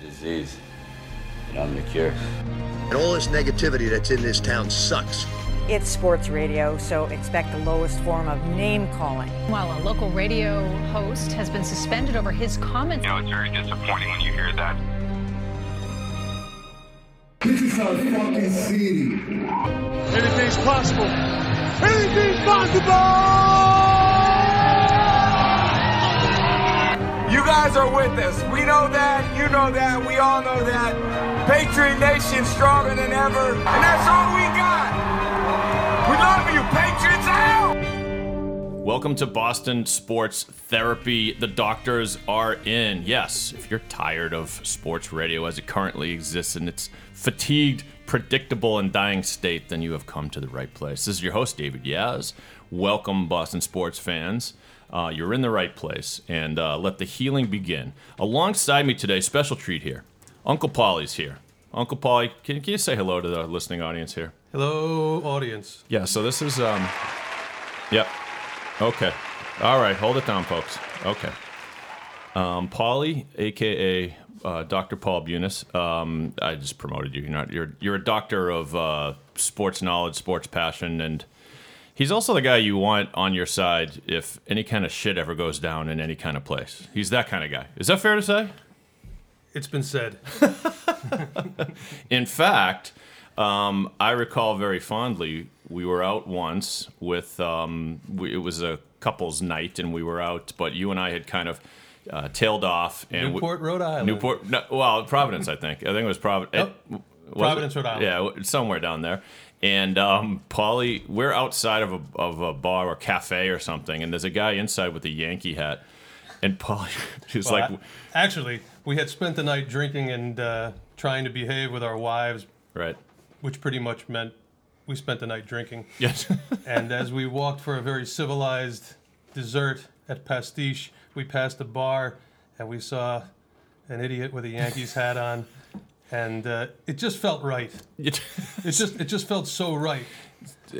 disease, and I'm the cure. And all this negativity that's in this town sucks. It's sports radio, so expect the lowest form of name calling. While a local radio host has been suspended over his comments. You know, it's very disappointing when you hear that. This is our fucking city. Anything's possible. Anything's possible! You guys are with us. We know that. You know that. We all know that. Patriot Nation stronger than ever. And that's all we got. We love you. Patriots out. Welcome to Boston Sports Therapy. The doctors are in. Yes, if you're tired of sports radio as it currently exists in its fatigued, predictable, and dying state, then you have come to the right place. This is your host, David Yaz. Welcome, Boston sports fans. Uh, you're in the right place, and uh, let the healing begin. Alongside me today, special treat here. Uncle Paulie's here. Uncle Paulie, can, can you say hello to the listening audience here? Hello, audience. Yeah, so this is, um, yep. Okay. All right, hold it down, folks. Okay. Um, Paulie, aka uh, Dr. Paul Bunis. Um, I just promoted you. You're not. You're you're a doctor of uh, sports knowledge, sports passion, and he's also the guy you want on your side if any kind of shit ever goes down in any kind of place. He's that kind of guy. Is that fair to say? It's been said. In fact, um, I recall very fondly we were out once with um, we, it was a couple's night and we were out, but you and I had kind of uh, tailed off and Newport, Rhode Island. Newport, no, well, Providence, I think. I think it was Providence. Providence, Rhode Island. Yeah, somewhere down there. And um, Paulie, we're outside of a, of a bar or cafe or something, and there's a guy inside with a Yankee hat. And Paulie is Well, like, a- actually, we had spent the night drinking and uh, trying to behave with our wives, right? which pretty much meant we spent the night drinking. Yes. and as we walked for a very civilized dessert at Pastiche, we passed a bar and we saw an idiot with a Yankees hat on, and uh, it just felt right. It just it just felt so right.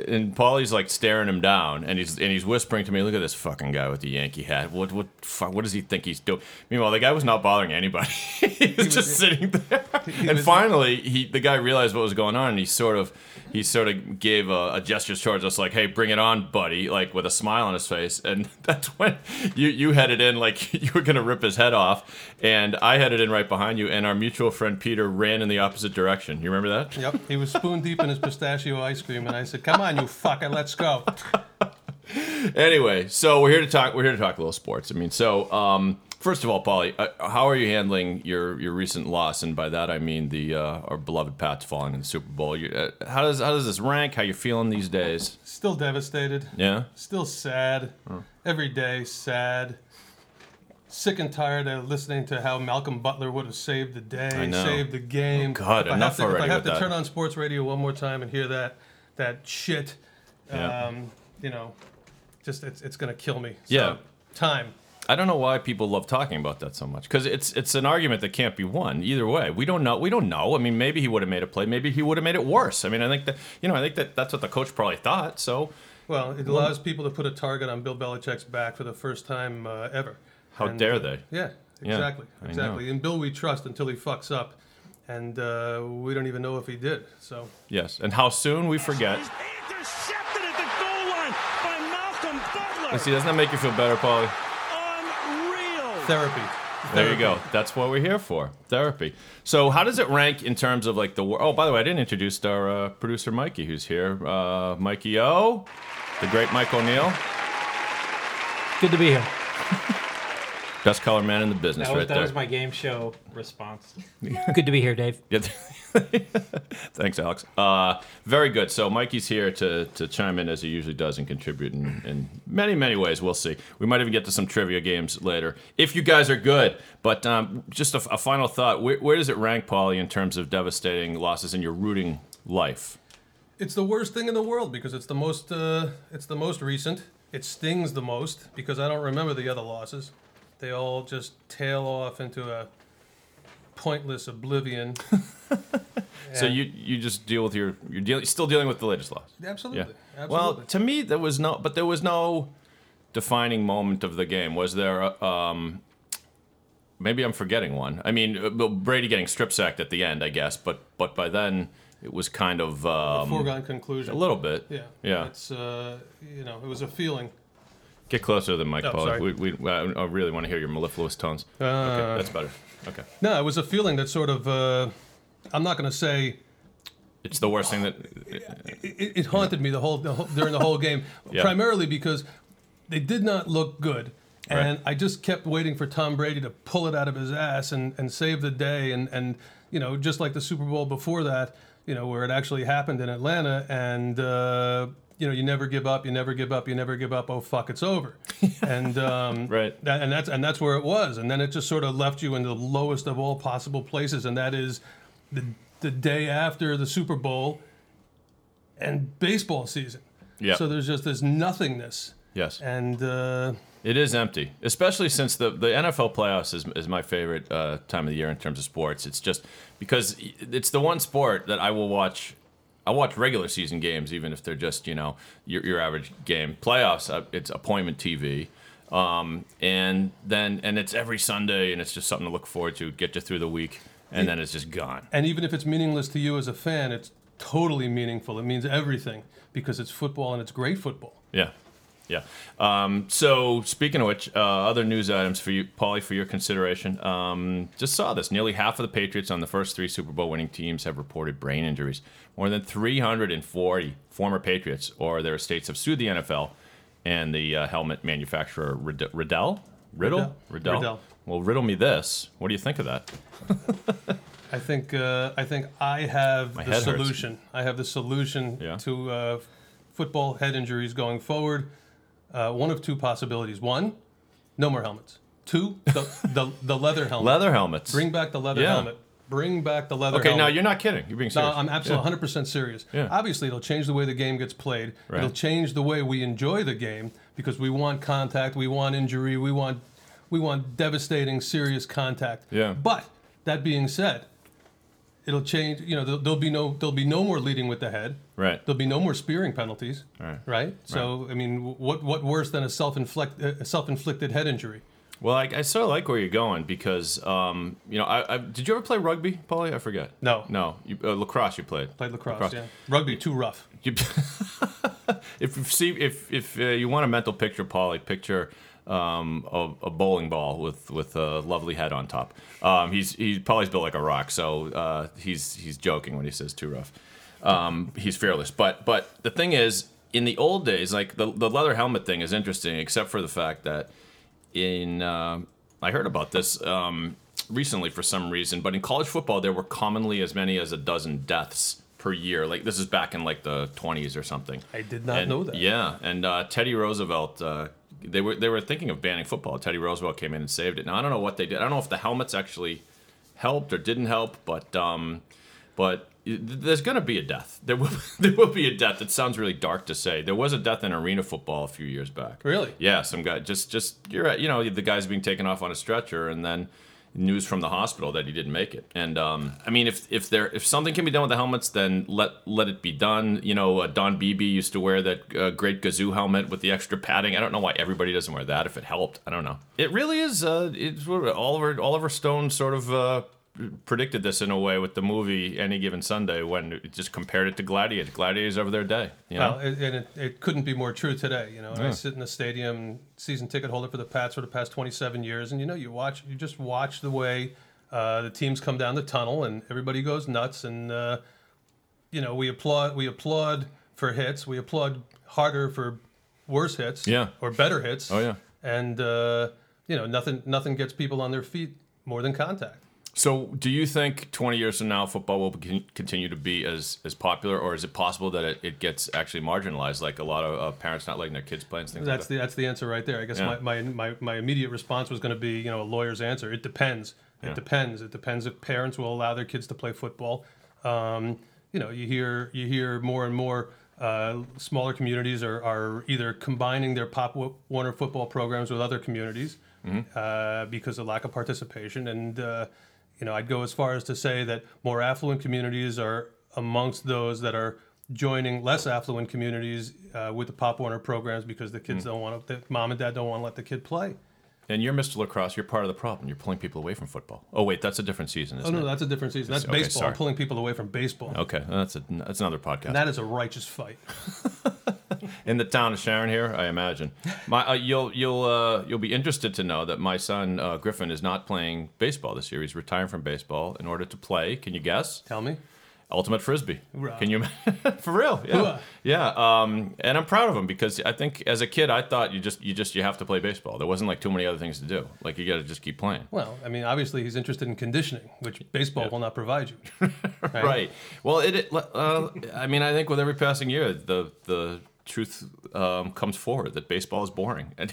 and Paulie's like staring him down, and he's and he's whispering to me, "Look at this fucking guy with the Yankee hat. What what fuck, what does he think he's doing?" Meanwhile, the guy was not bothering anybody. he was just sitting there. And finally, he the guy realized what was going on, and he sort of he sort of gave a, a gesture towards us, like, "Hey, bring it on, buddy!" Like with a smile on his face. And that's when you you headed in like you were gonna rip his head off, and I headed in right behind you, and our mutual friend Peter ran in the opposite direction. You remember that? Yep, he was spoon deep in his pistachio ice cream, and I said, "Come on, you fucker, let's go." anyway, so we're here to talk. We're here to talk a little sports. I mean, so um, first of all, Paulie, uh, how are you handling your your recent loss? And by that I mean the uh, our beloved Pats falling in the Super Bowl. You, uh, how does how does this rank? How you feeling these days? Still devastated. Yeah. Still sad. Every day sad. Sick and tired of listening to how Malcolm Butler would have saved the day, saved the game. Oh, God, if I enough have to, already If I have to that. turn on sports radio one more time and hear that that shit, Yeah. um, you know, just it's it's gonna kill me. So, Yeah. Time. I don't know why people love talking about that so much because it's it's an argument that can't be won either way. We don't know. We don't know. I mean, maybe he would have made a play. Maybe he would have made it worse. I mean, I think that you know, I think that that's what the coach probably thought. So Well, it allows people to put a target on Bill Belichick's back for the first time uh, ever. How And, dare uh, they? Yeah, Yeah, exactly, I know. exactly. And Bill, we trust until he fucks up, and uh, we don't even know if he did. So yes, and how soon we forget. Intercepted at the goal line by Malcolm Butler. Let's see, doesn't that make you feel better, Paulie? Therapy. There you go. That's what we're here for. Therapy. So, how does it rank in terms of like the? Oh, by the way, I didn't introduce our uh, producer Mikey, who's here. Uh, Mikey O, the great Mike O'Neill, Good to be here. best color man in the business, That was, right that there. was my game show response. Good to be here, Dave. Yeah. Thanks, Alex. Uh, very good. So Mikey's here to, to chime in as he usually does and contribute in, in many, many ways. We'll see. We might even get to some trivia games later if you guys are good. But um, just a, a final thought: where, where does it rank, Paulie, in terms of devastating losses in your rooting life? It's the worst thing in the world because it's the most uh, it's the most recent. It stings the most because I don't remember the other losses. They all just tail off into a pointless oblivion. So you you just deal with your you're dealing still dealing with the latest loss. Absolutely, Yeah. Well, to me, there was no, but there was no defining moment of the game. Was there? a- Um, maybe I'm forgetting one. I mean, uh, Brady getting strip sacked at the end, I guess, but but by then it was kind of um, Foregone conclusion. a little bit. Yeah. Yeah. It's uh, you know, it was a feeling. Get closer to the mic, Oh, Paul. sorry. We, we, I really want to hear your mellifluous tones. Uh, okay, that's better. Okay, No, it was a feeling that sort of. Uh, I'm not going to say it's the worst thing that. it, it haunted me the whole, the whole during the whole game, Yeah. primarily because they did not look good. And I just kept waiting for Tom Brady to pull it out of his ass and, and save the day. And, and, you know, just like the Super Bowl before that, you know, where it actually happened in Atlanta. And, uh, you know, you never give up, you never give up, you never give up. Oh, fuck, it's over. and, um, Right. that, and, that's, and that's where it was. And then it just sort of left you in the lowest of all possible places. And that is the, the day after the Super Bowl and baseball season. Yeah. So there's just this nothingness. Yes. And uh, It is empty, especially since the, the NFL playoffs is, is my favorite uh, time of the year in terms of sports. It's just because it's the one sport that I will watch. I watch regular season games, even if they're just you know your, your average game. Playoffs, uh, it's appointment TV, um, and then and it's every Sunday, and it's just something to look forward to, get you through the week, and then it's just gone. and even if it's meaningless to you as a fan, it's totally meaningful. It means everything because it's football and it's great football. Yeah, yeah. Um, so speaking of which, uh, other news items for you, Paulie, for your consideration. Um, just saw this: nearly half of the Patriots on the first three Super Bowl winning teams have reported brain injuries. More than 340 former Patriots or their estates have sued the NFL and the uh, helmet manufacturer Rid- Riddell. Riddle? Riddell. Riddell. Well, riddle me this. What do you think of that? I think uh, I think I have My the head hurts. solution. I have the solution Yeah. to uh, football head injuries going forward. Uh, one of two possibilities: one, no more helmets. Two, the the, the leather helmet. Leather helmets. Bring back the leather Yeah. helmet. Bring back the leather okay, helmet. now you're not kidding. You're being serious. No, serious. I'm absolutely Yeah. 100% serious. Yeah. Obviously, it'll change the way the game gets played. Right. It'll change the way we enjoy the game because we want contact, we want injury, we want we want devastating, serious contact. Yeah. But that being said, it'll change. You know, there'll, there'll be no there'll be no more leading with the head. Right. There'll be no more spearing penalties. Right. Right. So I mean, what what worse than a self inflict a self inflicted head injury? Well, I, I sort of like where you're going because, um, you know, I, I did you ever play rugby, Paulie? I forget. No. No, you, uh, lacrosse. You played. Played lacrosse. Yeah. Rugby too rough. You, if you see, if if uh, you want a mental picture, Paulie, picture um, a, a bowling ball with with a lovely head on top. Um, he's he's Paulie's built like a rock, so uh, he's he's joking when he says too rough. Um, he's fearless, but but the thing is, in the old days, like the the leather helmet thing is interesting, except for the fact that in uh, I heard about this um, recently for some reason, but in college football there were commonly as many as a dozen deaths per year. Like this is back in like the 20s or something. I did not And- know that. Yeah, and uh, Teddy Roosevelt. Uh, they were they were thinking of banning football. Teddy Roosevelt came in and saved it. Now I don't know what they did. I don't know if the helmets actually helped or didn't help, but um, but there's going to be a death. There will there will be a death. It sounds really dark to say. There was a death in arena football a few years back. Really? Yeah, some guy just just you're right. You know the guy's being taken off on a stretcher, and then news from the hospital that he didn't make it. And um, I mean, if if there if something can be done with the helmets, then let let it be done. You know, uh, Don Beebe used to wear that uh, great Gazoo helmet with the extra padding. I don't know why everybody doesn't wear that. If it helped, I don't know. It really is. Uh, it's Oliver Oliver Stone sort of. Predicted this in a way with the movie any given sunday when it just compared it to gladiators gladiators over their day you know Well, and it, it couldn't be more true today. You know, I sit in the stadium, season ticket holder for the Pats for the past 27 years, and you know, you watch, you just watch the way uh, the teams come down the tunnel, and everybody goes nuts, and uh, you know, we applaud, we applaud for hits, we applaud harder for worse hits, Yeah. or better hits. Oh, yeah. and uh, you know, nothing, nothing gets people on their feet more than contact. So, do you think 20 years from now, football will continue to be as, as popular, or is it possible that it, it gets actually marginalized, like a lot of uh, parents not letting their kids play and things That's like the that's the answer right there. I guess Yeah. my, my, my, my immediate response was going to be, you know, a lawyer's answer. It depends. It Yeah. depends. It depends if parents will allow their kids to play football. Um, you know, you hear you hear more and more uh, smaller communities are, are either combining their Pop Wa- Warner football programs with other communities uh, because of lack of participation. And uh, you know, I'd go as far as to say that more affluent communities are amongst those that are joining less affluent communities uh, with the Pop Warner programs because the kids don't want to, the mom and dad don't want to let the kid play. And you're Mr. Lacrosse. You're part of the problem. You're pulling people away from football. Oh wait, that's a different season, isn't oh no, it? that's a different season. That's baseball. I'm pulling people away from baseball. Okay, that's a that's another podcast. And that is a righteous fight. in the town of Sharon here, I imagine. My, uh, you'll you'll uh, you'll be interested to know that my son uh, Griffin is not playing baseball this year. He's retiring from baseball in order to play. Can you guess? Tell me. Ultimate frisbee. Can you? for real? Yeah. Hoorah. Yeah. Um, and I'm proud of him because I think as a kid I thought you just you just you have to play baseball. There wasn't like too many other things to do. Like you got to just keep playing. Well, I mean, obviously he's interested in conditioning, which baseball will not provide you. Right. Well, it. it uh, I mean, I think with every passing year, the the truth um, comes forward that baseball is boring. And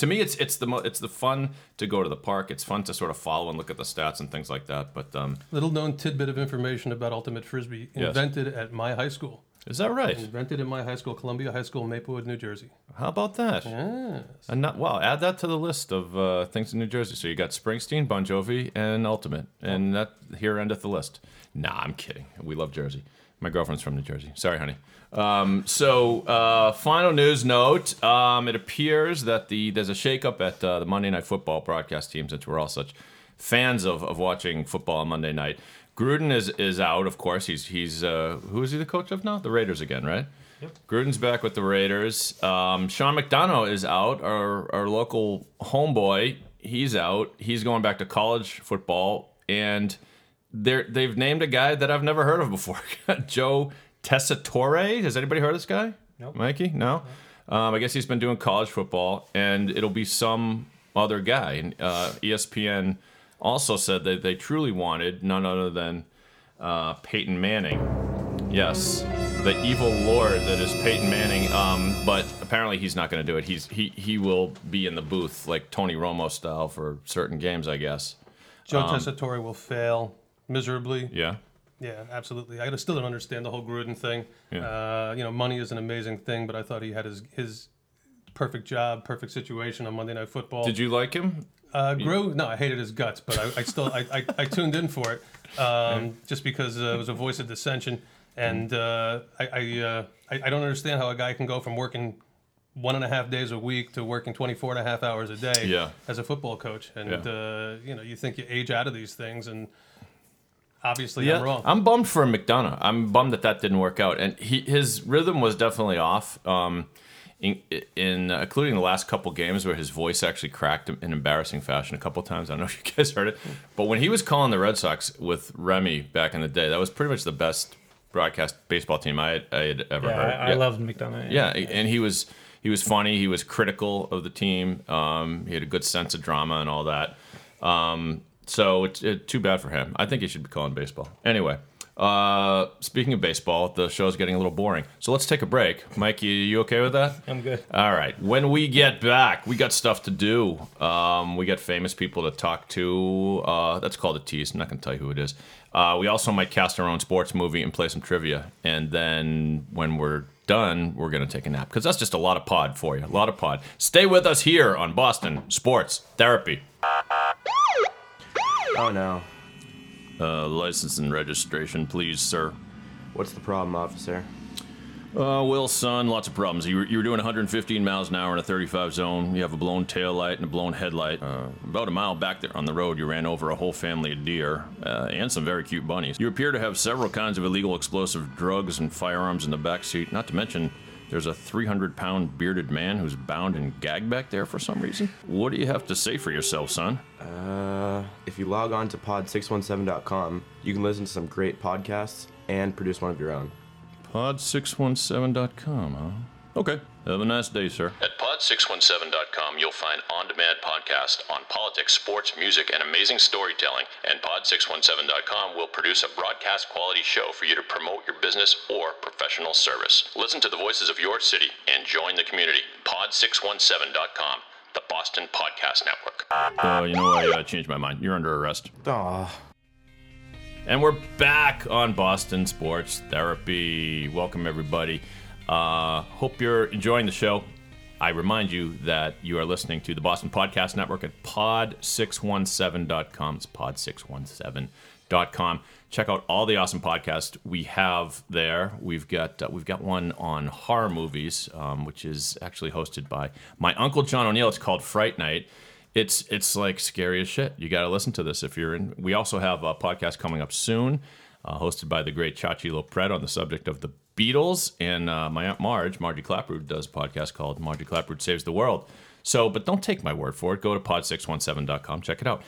to me, it's it's the mo- it's the fun to go to the park. It's fun to sort of follow and look at the stats and things like that. But um, Little known tidbit of information about ultimate frisbee Yes. invented at my high school. is that right? Invented in my high school, Columbia High School, Maplewood, New Jersey. How about that? Yes. And not well. Add that to the list of uh, things in New Jersey. So you got Springsteen, Bon Jovi, and Ultimate, and that here endeth the list. Nah, I'm kidding. We love Jersey. My girlfriend's from New Jersey. Sorry, honey. Um, so, uh, final news note: um, It appears that the there's a shakeup at uh, the Monday Night Football broadcast team, since we're all such fans of, of watching football on Monday night. Gruden is is out, of course. He's he's uh, who is he the coach of now? The Raiders again, right? Yep. Gruden's back with the Raiders. Um, Sean McDonough is out. Our our local homeboy, he's out. He's going back to college football, and they're they've named a guy that I've never heard of before, Joe Tessitore. Has anybody heard of this guy? No. Mikey, no. Um, I guess he's been doing college football, and it'll be some other guy. And uh, ESPN also said that they truly wanted none other than uh, Peyton Manning. Yes, the evil lord that is Peyton Manning. Um, but apparently he's not going to do it. He's he he will be in the booth like Tony Romo style for certain games, I guess. Joe Um, Tessitore will fail miserably. Yeah. Yeah, absolutely. I still don't understand the whole Gruden thing. Yeah. Uh, you know, money is an amazing thing, but I thought he had his his perfect job, perfect situation on Monday Night Football. Did you like him? Uh, Gru, no, I hated his guts, but I, I still I, I, I tuned in for it um, just because uh, it was a voice of dissension, and uh, I I, uh, I I don't understand how a guy can go from working one and a half days a week to working 24 and a half hours a day Yeah. as a football coach, and Yeah. uh, you know you think you age out of these things, and obviously Yeah, I'm wrong. I'm bummed for McDonough. I'm bummed that that didn't work out, and he his rhythm was definitely off. Um, in, in uh, including the last couple games where his voice actually cracked in embarrassing fashion a couple times. I don't know if you guys heard it, but when he was calling the Red Sox with Remy back in the day, that was pretty much the best broadcast baseball team I had, I had ever Yeah, heard. I, I loved McDonough. Yeah, and he was he was funny. He was critical of the team. Um, he had a good sense of drama and all that. Um, so it's it, too bad for him. I think he should be calling baseball. Anyway, uh, speaking of baseball, the show's getting a little boring. So let's take a break. Mike, you, you okay with that? I'm good. All right. When we get back, we got stuff to do. Um, we got famous people to talk to. Uh, that's called a tease. I'm not going to tell you who it is. Uh, we also might cast our own sports movie and play some trivia. And then when we're done, we're going to take a nap because that's just a lot of pod for you. A lot of pod. Stay with us here on Boston Sports Therapy. Oh no. Uh, license and registration, please, sir. What's the problem, officer? Uh, well, son, lots of problems. You were, you were doing 115 miles an hour in a 35 zone. You have a blown tail light and a blown headlight. Uh, about a mile back there on the road, you ran over a whole family of deer uh, and some very cute bunnies. You appear to have several kinds of illegal explosive drugs and firearms in the back seat. Not to mention, there's a 300 pound bearded man who's bound and gagged back there for some reason. What do you have to say for yourself, son? Uh, if you log on to pod617.com, you can listen to some great podcasts and produce one of your own. Pod617.com, huh? Okay. Have a nice day, sir. At pod617.com, you'll find on demand podcasts on politics, sports, music, and amazing storytelling. And pod617.com will produce a broadcast quality show for you to promote your business or professional service. Listen to the voices of your city and join the community. Pod617.com, the Boston Podcast Network. Uh, you know, what? I uh, changed my mind. You're under arrest. Aw. And we're back on Boston Sports Therapy. Welcome, everybody. Uh, hope you're enjoying the show. I remind you that you are listening to the Boston Podcast Network at pod617.com. It's pod617.com. Check out all the awesome podcasts we have there. We've got uh, we've got one on horror movies, um, which is actually hosted by my uncle John O'Neill. It's called Fright Night. it's it's like scary as shit. You got to listen to this if you're in. We also have a podcast coming up soon, uh, hosted by the great Chachi Loprete on the subject of the Beatles, and uh, my aunt Marge, Margie Clapprood, does a podcast called Margie Clapprood Saves the World. So, but don't take my word for it. Go to pod617.com, check it out.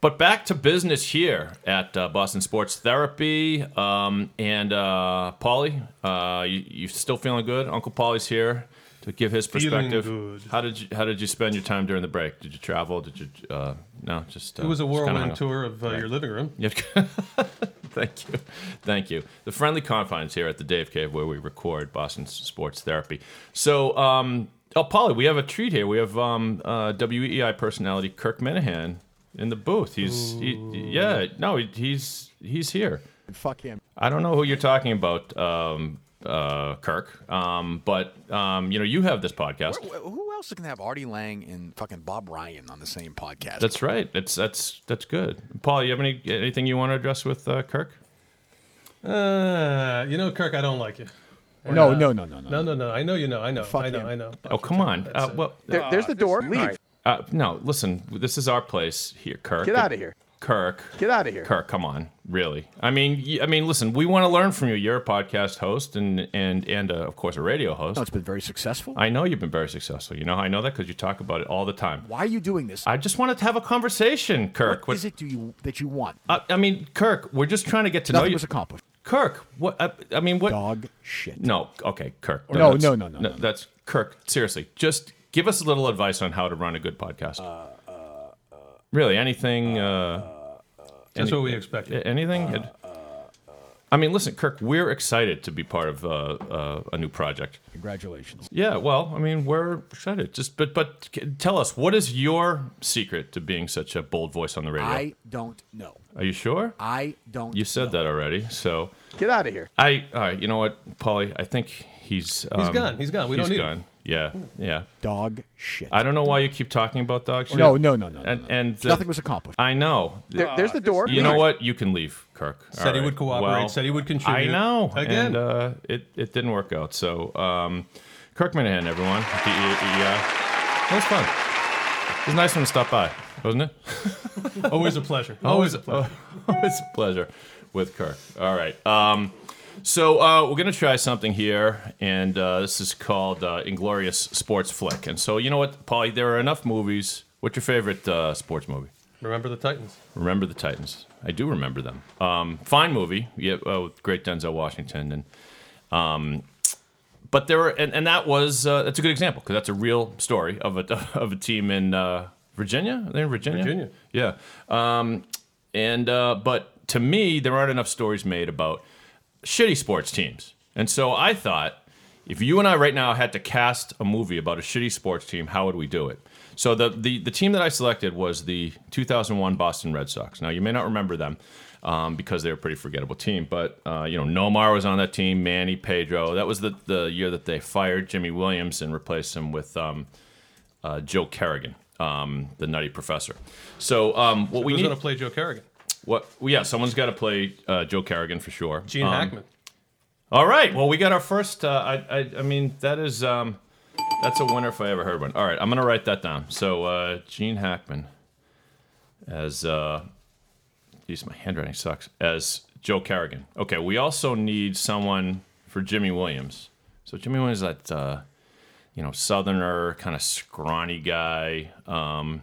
But back to business here at uh, Boston Sports Therapy. Um, and uh, Paulie, uh, you, you still feeling good? Uncle Paulie's here to give his perspective. How did you How did you spend your time during the break? Did you travel? Did you? Uh, no, just. Uh, It was a hung whirlwind tour of uh, Right. your living room. Yeah. Thank you. Thank you. The friendly confines here at the Dave Cave where we record Boston Sports Therapy. So, um, oh, Paulie, we have a treat here. We have um, uh, WEEI personality Kirk Minihane in the booth. He's, he, yeah, no, he, he's he's here. Fuck him. I don't know who you're talking about, um, uh, Kirk, um, but um, you know you have this podcast. Wh- Who else is gonna have Artie Lange and fucking Bob Ryan on the same podcast? That's right. That's that's that's good. Paul, you have any anything you want to address with uh, Kirk? Uh, you know, Kirk, I don't like you. No, Uh, no, no, no, no, no, no, no. I know you know. I know. Fuck I know. him. I know. Oh, come on. Uh, well, There- there's the door. Leave. Uh, no, listen. This is our place here, Kirk. Get out of here. Kirk. Get out of here. Kirk, come on. Really? I mean, I mean, listen. We want to learn from you. You're a podcast host and and and uh, of course a radio host. No, it's been very successful. I know you've been very successful. You know, I know that because you talk about it all the time. Why are you doing this? I just wanted to have a conversation, Kirk. What is it do you that you want? Uh, I mean, Kirk, we're just trying to get to know you. was accomplished. Kirk, what? I, I mean, what? Dog shit. No, okay, Kirk. No, no, no, no, no, no. That's Kirk. Seriously, just give us a little advice on how to run a good podcast. Uh, really, anything? Uh, That's any- what we expected. a- Anything? I mean, listen, Kirk. We're excited to be part of uh, uh, a new project. Congratulations. Yeah, well, I mean, we're excited. Just, but, but, tell us, what is your secret to being such a bold voice on the radio? I don't know. Are you sure? I don't. You said that already, so. Get out of here. I all right. You know what, Paulie? I think he's um, he's gone. He's gone. We he's don't need gone. him. Yeah, yeah. Dog shit. I don't know why you keep talking about dog shit. No, no, no, no, no, And and uh, Nothing was accomplished. I know. There- there's the door. You know what? You can leave, Kirk. Said All he right. would cooperate, Well, said he would I contribute. know. Again. And uh, it it didn't work out. So um, Kirk Minihane, everyone. at DEI. That was fun. It was nice when to stop by, wasn't it? Always a pleasure. Always a pleasure. Always a pleasure with Kirk. All right. Um, so uh, we're gonna try something here, and uh, this is called uh, Inglorious Sports Flick. And so you know what, Paulie? There are enough movies. What's your favorite uh, sports movie? Remember the Titans. Remember the Titans. I do remember them. Um, fine movie. Yeah, uh, with great Denzel Washington and. Um, but there were, and, and that was uh, that's a good example because that's a real story of a of a team in uh, Virginia. Are they in Virginia? Virginia. Yeah. Um, and uh, but to me, there aren't enough stories made about shitty sports teams. And so I thought, if you and I right now had to cast a movie about a shitty sports team, how would we do it? So the the, the team that I selected was the 2001 Boston Red Sox. Now you may not remember them. Um, because they were a pretty forgettable team, but uh, you know Nomar was on that team, Manny, Pedro. That was the, the year that they fired Jimy Williams and replaced him with um, uh, Joe Kerrigan, um, the Nutty Professor. So um, what we Who's need going to play Joe Kerrigan? What? Well, yeah, someone's got to play uh, Joe Kerrigan for sure. Gene Um, Hackman. All right. Well, we got our first. Uh, I, I, I mean, that is um, that's a winner if I ever heard one. All right, I'm gonna write that down. So uh, Gene Hackman as uh, geez, my handwriting sucks. As Joe Kerrigan. Okay. We also need someone for Jimy Williams. So Jimy Williams, is that uh, you know, Southerner kind of scrawny guy. Um,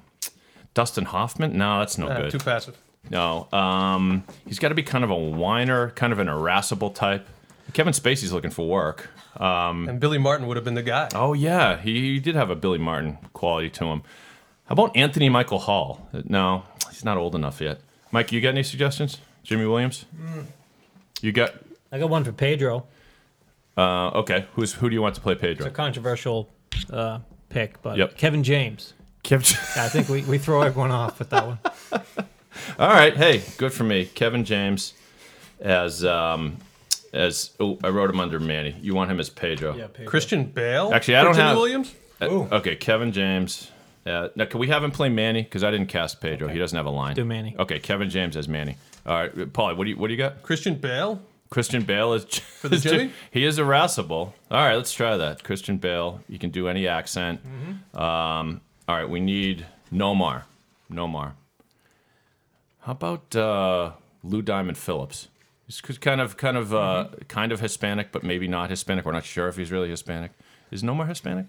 Dustin Hoffman? No, that's no good. too passive. No, um, he's got to be kind of a whiner, kind of an irascible type. Kevin Spacey's looking for work. Um, And Billy Martin would have been the guy. oh yeah, he, he did have a Billy Martin quality to him. How about Anthony Michael Hall? No, he's not old enough yet. Mike, you got any suggestions? Jimy Williams? You got? I got one for Pedro. Uh, okay, who's who do you want to play Pedro? It's a controversial uh, pick, but Yep. Kevin James. Kevin. Yeah, I think we, we throw everyone off with that one. All right, hey, good for me. Kevin James as um, as oh, I wrote him under Manny. You want him as Pedro? Yeah, Pedro. Christian Bale. Actually, I don't Jimy have Williams. Uh, okay, Kevin James. Uh, now, can we have him play Manny? Because I didn't cast Pedro. He doesn't have a line. do Manny. Okay, Kevin James as Manny. All right, Paulie, what do you what do you got? Christian Bale. Christian Bale is for the Jimy? He is irascible. All right, let's try that. Christian Bale. You can do any accent. Mm-hmm. Um, all right, we need Nomar. Nomar. How about uh, Lou Diamond Phillips? He's kind of, kind of, uh, kind of Hispanic, but maybe not Hispanic. We're not sure if he's really Hispanic. Is Nomar Hispanic?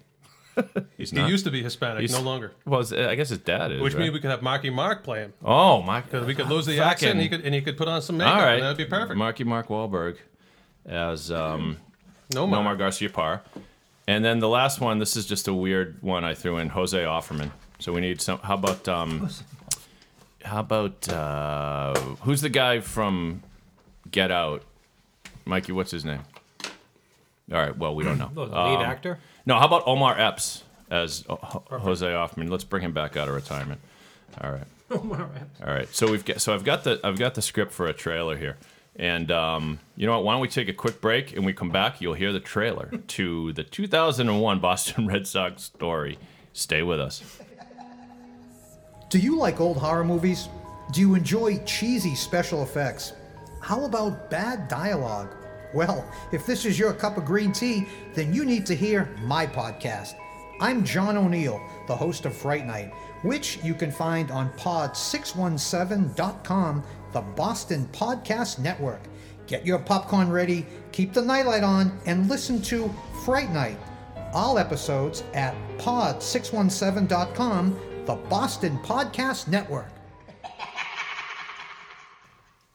he's He not. used to be Hispanic, He's- no longer. Well, I guess his dad is. Which right? means we could have Marky Mark play him. Oh, my! Because we could lose the Fucking- accent, and he could and he could put on some makeup, All right, and that'd be perfect. Marky Mark Wahlberg as um, Nomar. Nomar Garcia Parr, and then the last one. This is just a weird one I threw in. Jose Offerman. So we need some. How about um, how about uh, who's the guy from Get Out? Mikey, what's his name? All right. Well, we don't know. Oh, the lead Um, actor? No. How about Omar Epps as Ho- Jose Offerman? Let's bring him back out of retirement. All right. Omar Epps. All right. So we've got so I've got the I've got the script for a trailer here. And um, you know what? Why don't we take a quick break and we come back? You'll hear the trailer to the 2001 Boston Red Sox story. Stay with us. Do you like old horror movies? Do you enjoy cheesy special effects? How about bad dialogue? Well, if this is your cup of green tea, then you need to hear my podcast. I'm John O'Neill, the host of Fright Night, which you can find on pod617.com, the Boston Podcast Network. Get your popcorn ready, keep the nightlight on, and listen to Fright Night. All episodes at pod617.com, the Boston Podcast Network.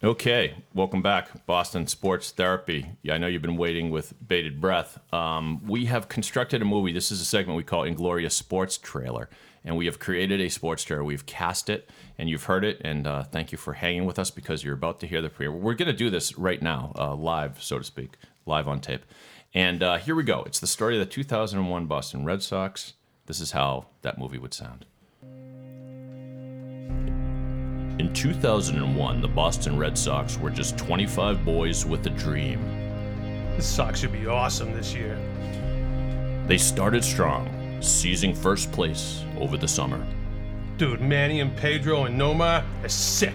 Okay, welcome back, Boston Sports Therapy. Yeah, I know you've been waiting with bated breath. Um, we have constructed a movie. This is a segment we call Inglorious Sports Trailer, and we have created a sports trailer. We've cast it, and you've heard it. And uh, thank you for hanging with us because you're about to hear the premiere. We're going to do this right now, uh, live, so to speak, live on tape. And uh, here we go. It's the story of the 2001 Boston Red Sox. This is how that movie would sound. In 2001, the Boston Red Sox were just 25 boys with a dream. The Sox should be awesome this year. They started strong, seizing first place over the summer. Dude, Manny and Pedro and Nomar are sick.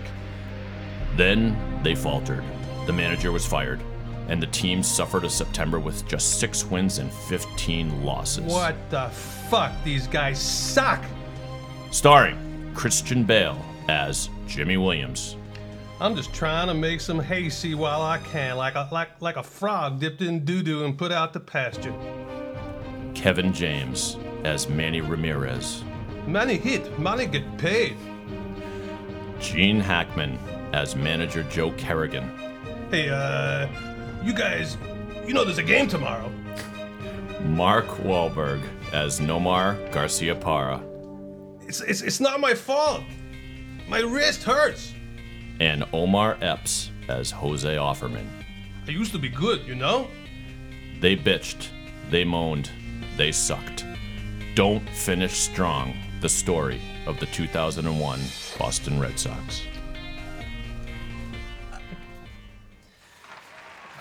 Then they faltered. The manager was fired, and the team suffered a September with just six wins and 15 losses. What the fuck? These guys suck. Starring Christian Bale as Jimy Williams, I'm just trying to make some hayseed while I can, like a like like a frog dipped in doo doo and put out to pasture. Kevin James as Manny Ramirez, Money hit, money get paid. Gene Hackman as manager Joe Kerrigan, Hey, uh, you guys, you know there's a game tomorrow. Mark Wahlberg as Nomar Garciaparra, It's it's it's not my fault. My wrist hurts. and Omar Epps as Jose Offerman. I used to be good, you know. They bitched, they moaned, they sucked. Don't finish strong. The story of the 2001 Boston Red Sox.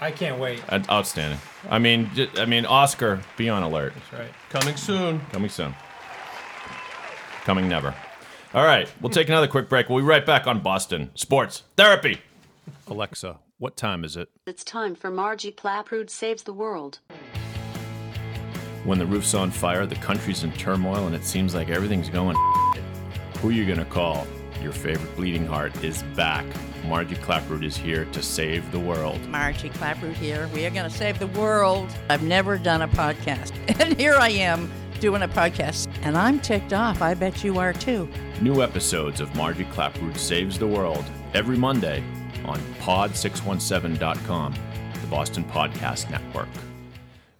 I can't wait. Uh, Outstanding. I mean, j- I mean, Oscar, be on alert. That's right. Coming soon. Coming soon. Coming never. All right, we'll take another quick break. We'll be right back on Boston Sports Therapy. Alexa, what time is it? It's time for Margie Clapprood Saves the World. When the roof's on fire, the country's in turmoil, and it seems like everything's going. Who are you gonna call? Your favorite bleeding heart is back. Margie Clapprood is here to save the world. Margie Clapprood here. We are going to save the world. I've never done a podcast, and here I am doing a podcast, and I'm ticked off. I bet you are too. New episodes of Margie Clapprood Saves the World every Monday on pod617.com, the Boston Podcast Network.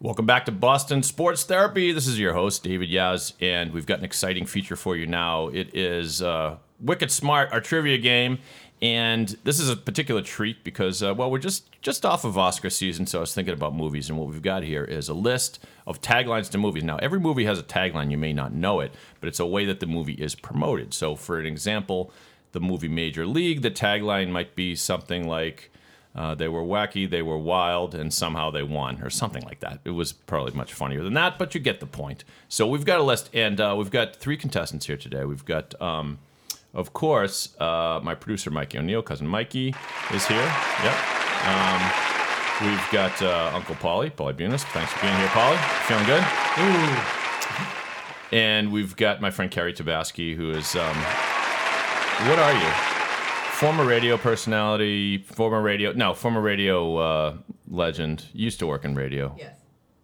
Welcome back to Boston Sports Therapy. This is your host, David Yaz, and we've got an exciting feature for you now. It is uh, Wicked Smart, our trivia game. And this is a particular treat because, uh, well, we're just just off of Oscar season, so I was thinking about movies, and what we've got here is a list of taglines to movies. Now, every movie has a tagline; you may not know it, but it's a way that the movie is promoted. So, for an example, the movie Major League, the tagline might be something like uh, "They were wacky, they were wild, and somehow they won," or something like that. It was probably much funnier than that, but you get the point. So, we've got a list, and uh, we've got three contestants here today. We've got. Um, of course, uh, my producer Mikey O'Neill, cousin Mikey, is here. Yep. Um, we've got uh, Uncle Paulie, Paulie Bunis. Thanks for being here, Paulie. Feeling good? Ooh. and we've got my friend Kerri Tabaski, who is um, what are you? Former radio personality, former radio no, former radio uh, legend. Used to work in radio. Yes.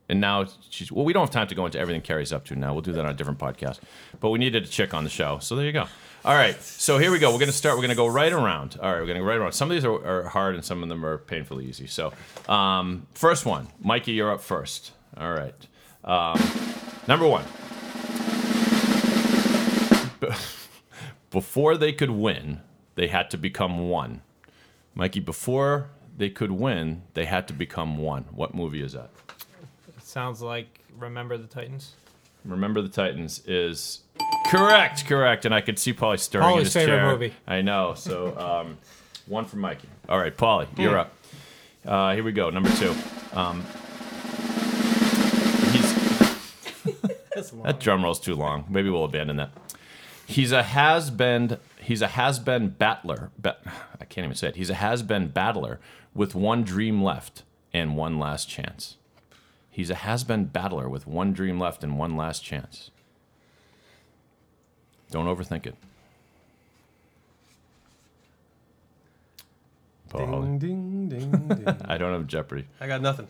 And now she's well. We don't have time to go into everything Kerri's up to now. We'll do that on a different podcast. But we needed a chick on the show, so there you go. All right, so here we go. We're gonna start. We're gonna go right around. All right, we're gonna go right around. Some of these are, are hard, and some of them are painfully easy. So, um, first one, Mikey, you're up first. All right, um, number one. Before they could win, they had to become one. Mikey, before they could win, they had to become one. What movie is that? It sounds like Remember the Titans. Remember the Titans is correct, correct, and I could see Paulie stirring in Paulie's his favorite chair. movie. I know. So um, one for Mikey. All right, Paulie, you're Hmm. up. Uh, here we go. Number two. Um, he's that drum roll's too long. Maybe we'll abandon that. He's a has been. He's a has been battler. Ba- I can't even say it. He's a has been battler with one dream left and one last chance. He's a has been battler with one dream left and one last chance. Don't overthink it. Paulie. Ding, ding, ding, ding. I don't have Jeopardy. I got nothing.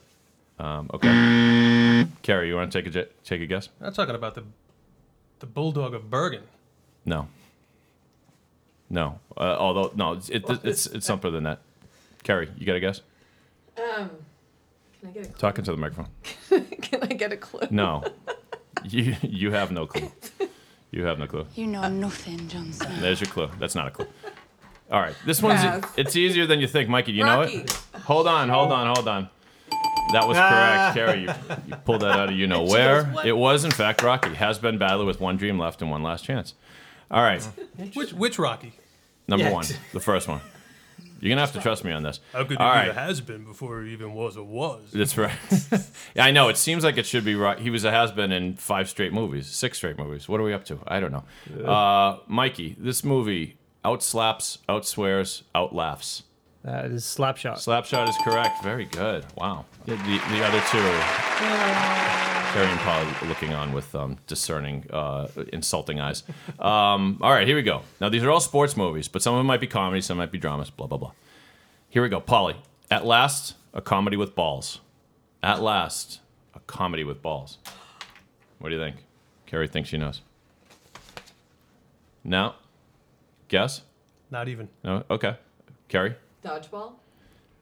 Um, okay. Kerri, you want to take a je- take a guess? I'm talking about the the bulldog of Bergen. No. No. Uh, although no, it's it, it's it's simpler than that. Kerri, you got a guess? Um, can I get a clue? Talking to the microphone. can I get a clue? No. you you have no clue. You have no clue. You know nothing, Johnson. There's your clue. That's not a clue. All right. This one's Pass. it's easier than you think, Mikey. Do you know Rocky. it? Hold on, hold on, hold on. That was Ah. correct, Kerri. You, you pulled that out of you know where. It was in fact Rocky. Has been battler with one dream left and one last chance. All right. Which which Rocky? Number Yeah. one, the first one. You're gonna have to trust me on this. How could it All be right. a has been before he even was a was? That's right. yeah, I know. It seems like it should be right. He was a has been in five straight movies, six straight movies. What are we up to? I don't know. Uh, Mikey, this movie outslaps, outswears, outlaughs. That is Slapshot. Slapshot is correct. Very good. Wow. The, the, the other two are Kerri and Paul looking on with um, discerning, uh, insulting eyes. Um, all right, here we go. Now, these are all sports movies, but some of them might be comedies, some might be dramas, blah, blah, blah. Here we go. Paulie. At last, a comedy with balls. At last, a comedy with balls. What do you think? Kerri thinks she knows. No? Guess? Not even. No? Okay. Kerri? Dodgeball.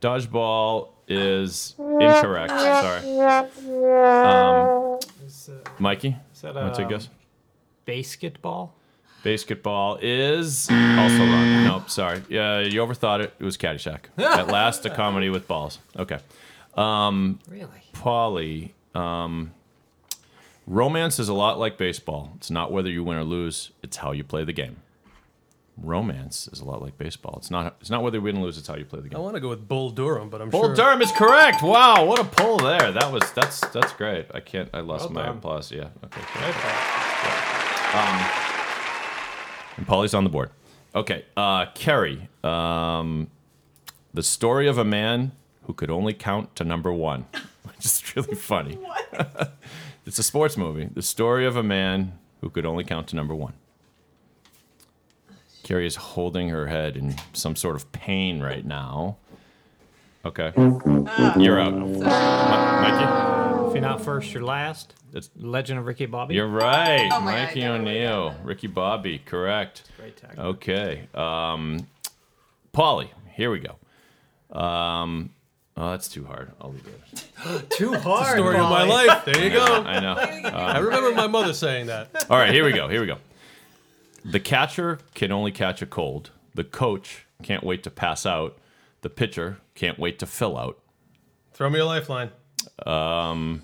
Dodgeball is incorrect. Sorry. Um, Mikey, Is that, want to take a um, guess? Basketball? Basketball is also wrong. Nope, sorry. Yeah, you overthought it. It was Caddyshack. At last, a comedy with balls. Okay. Um, Really? Paulie, um, romance is a lot like baseball. It's not whether you win or lose. It's how you play the game. Romance is a lot like baseball. It's not. It's not whether you win or lose. It's how you play the game. I want to go with Bull Durham, but I'm sure. Bull sure. Durham is correct. Wow, what a pull there. That was that's that's great. I can't. I lost Well my done. applause. Yeah. Okay. Great. Um, and Paulie's on the board. Okay. Uh, Kerri. Um, the story of a man who could only count to number one, which is really funny. it's a sports movie. The story of a man who could only count to number one. Kerri is holding her head in some sort of pain right now. Okay. You're out. Mi- Mikey? If you're not first, you're last. It's Legend of Ricky Bobby. You're right. Oh Mikey I never O'Neill. Ricky Bobby. Correct. Great tag. Okay. Um, Paulie, here we go. Um, oh, that's too hard. I'll leave it. Too It's hard. the story of my life. There you go. I know. I Um, remember my mother saying that. All right, here we go. Here we go. The catcher can only catch a cold. The coach can't wait to pass out. The pitcher can't wait to fill out. Throw me a lifeline. Um,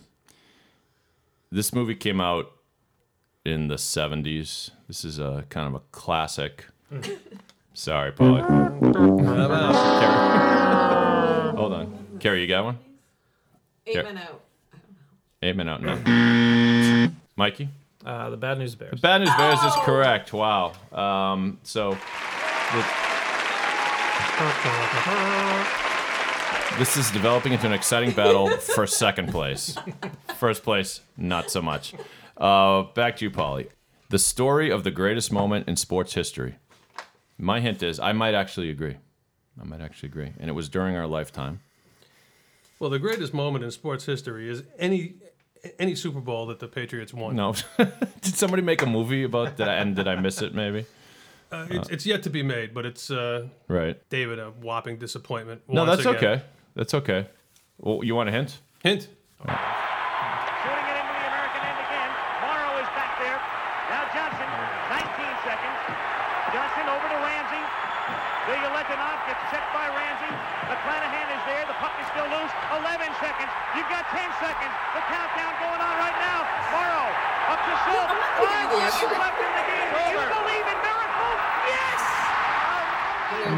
this movie came out in the 70s. This is a kind of a classic. Sorry, Paul. Hold on. Kerri, you got one? Eight Car- men out. Eight men out now. Mikey? Uh, the Bad News Bears. The Bad News Bears is correct. Wow. Um, so this is developing into an exciting battle for second place. First place, not so much. Uh, back to you, Paulie. The story of the greatest moment in sports history. My hint is I might actually agree. I might actually agree. And it was during our lifetime. Well, the greatest moment in sports history is any any Super Bowl that the Patriots won. No. did somebody make a movie about that? And did I miss it maybe? Uh, it's, it's yet to be made, but it's uh, Right. David a whopping disappointment. No, that's again. okay. That's okay. Well, you want a hint? Hint. Shooting it into the American end again. Morrow is back there. Now Johnson, 19 seconds. Johnson over to Ramsey. Bilyaletdinov gets checked by Ramsey. McClanahan is there. The puck is still loose. 11 seconds. You've got 10 seconds. The countdown going on right now. Morrow up to Schultz. Five seconds left in the game. Do you believe in miracles? Yes!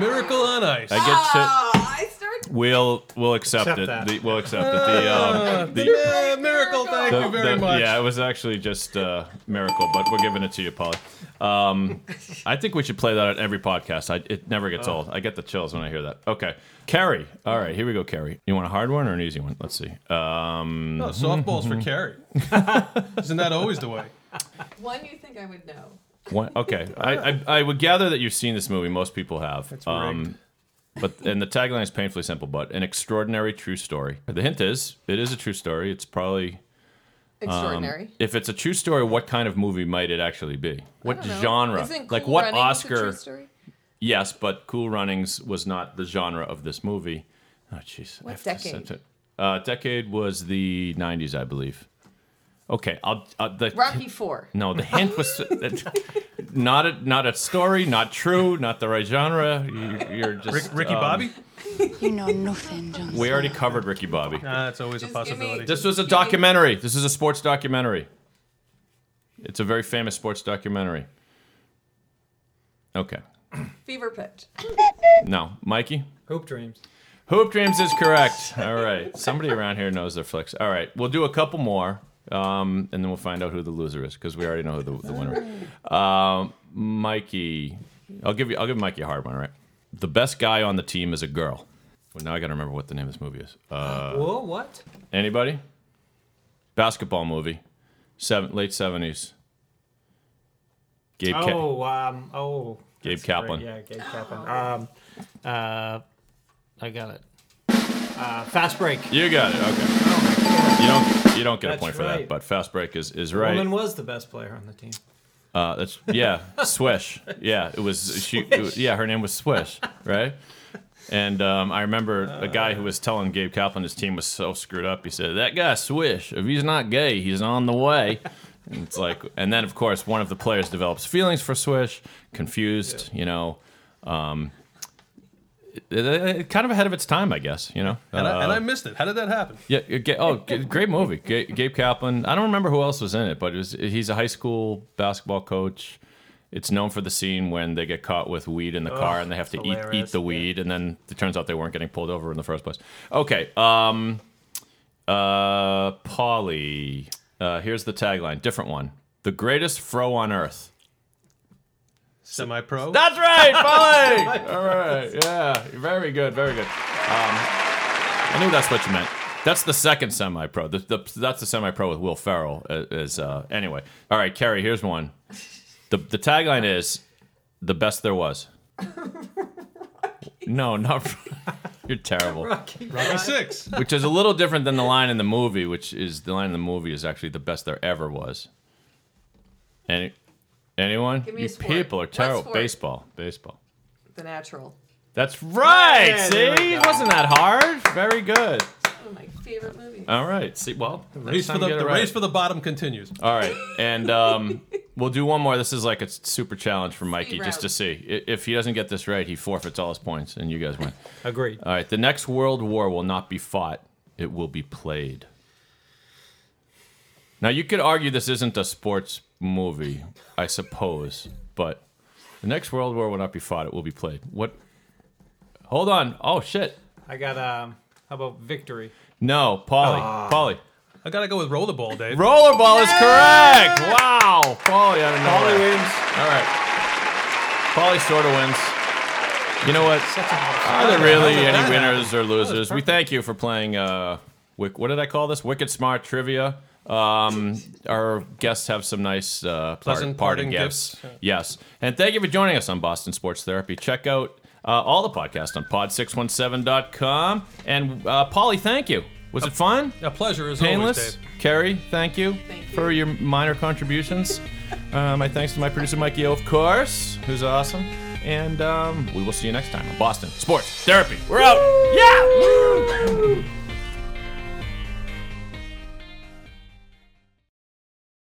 Miracle on ice. I get shit. I start. We'll we'll accept, Accept it. that. The- we'll accept it. The, um, Uh, the, the miracle. Thank the- you very the- much. Yeah, it was actually just a miracle, but we're giving it to you, Paulie. Um, I think we should play that at every podcast. I, it never gets Oh. old. I get the chills when I hear that. Okay, Kerri. All right, here we go, Kerri. You want a hard one or an easy one? Let's see. Um, No, softballs for Kerri. Isn't that always the way? One you think I would know. One, okay, I, I I would gather that you've seen this movie. Most people have. That's um, but and the tagline is painfully simple, but an extraordinary true story. The hint is it is a true story. It's probably um, Extraordinary. if it's a true story, what kind of movie might it actually be? What genre? Isn't like what Runnings a Oscar? true story? Yes, but Cool Runnings was not the genre of this movie. Oh, jeez. What decade? Uh, decade was the '90s, I believe. Okay, I'll. Uh, the, Rocky Four. No, the hint was not a not a story, not true, not the right genre. You, you're just Rick, Ricky um, Bobby. You know nothing, Johnson. We already covered Ricky Bobby. Ah, that's always a possibility. This was a documentary. This is a sports documentary. It's a very famous sports documentary. Okay. Fever pitch. No, Mikey. Hoop Dreams. Hoop Dreams is correct. All right. Somebody around here knows their flicks. All right. We'll do a couple more, um, and then we'll find out who the loser is because we already know who the, the winner is. Um, Mikey. I'll give you. I'll give Mikey a hard one. Right, The best guy on the team is a girl. Well, now I got to remember what the name of this movie is. Uh, Whoa, what? anybody? Basketball movie, seven late seventies. Gabe. Ka- Oh, um, oh. Gabe that's great. Kaplan. Yeah, Gabe Kaplan. Um, uh, I got it. Uh, fast break. You got it. Okay. You don't. You don't get a That's point for that. right. But fast break is is right. Woman was the best player on the team. Uh, that's yeah, Swish. Yeah, it was she. it was- yeah, her name was Swish, right? And um, I remember a guy who was telling Gabe Kaplan his team was so screwed up. He said, "That guy Swish. If he's not gay, he's on the way." And it's like, and then of course one of the players develops feelings for Swish, confused, you know, um, it- it- kind of ahead of its time, I guess. You know, And, I, and Uh, I missed it. How did that happen? yeah. uh, Oh, great movie. Ga- Gabe Kaplan. I don't remember who else was in it, but it was, he's a high school basketball coach. It's known for the scene when they get caught with weed in the car and they have to eat eat the weed, and then it turns out they weren't getting pulled over in the first place. Okay. Um. Uh. Paulie. Uh. Here's the tagline. Different one. The greatest fro on earth. Semi-pro. That's right, Paulie. All right, yeah, very good, very good. Um, I knew that's what you meant. That's the second semi-pro. The, the, that's the semi-pro with Will Ferrell. uh, Is uh, anyway. All right, Kerri. Here's one. The the tagline is the best there was. No, not. You're terrible. Rocky Six. Which is a little different than the line in the movie, which is the line in the movie is actually the best there ever was. Any, anyone? Give me a you sport. people are What terrible. sport? Baseball. Baseball. The Natural. That's right. Yeah, there See, we it wasn't that hard. Very good. One of my favorite movies. All right. See, well, The race for the, the right. race for the bottom continues. All right, and um, we'll do one more. This is like a super challenge for Mikey, Speed just to see I- if he doesn't get this right, he forfeits all his points, and you guys win. Agreed. All right, the next World War will not be fought; it will be played. Now you could argue this isn't a sports movie, I suppose, but the next World War will not be fought; it will be played. What? Hold on. Oh shit. I got, um, how about victory? No, Paulie. Ah. Paulie. I gotta go with rollerball, Dave. Rollerball is correct. Wow, Paulie. I don't know. Paulie wins. All right, Paulie sort of wins. You know what? Are there really any winners or losers? We thank you for playing uh, Wick, what did I call this? Wicked smart trivia. Um, our guests have some nice uh, part- Pleasant parting parting gifts. gifts. Yes, and thank you for joining us on Boston Sports Therapy. Check out uh, all the podcasts on pod617.com. And uh, Paulie, thank you. Was it fun? A pleasure as Painless. always, Dave. Kerri, thank you, for your minor contributions. uh, my thanks to my producer Mikey O, of course, who's awesome. And um, we will see you next time on Boston Sports Therapy. We're out. Yeah.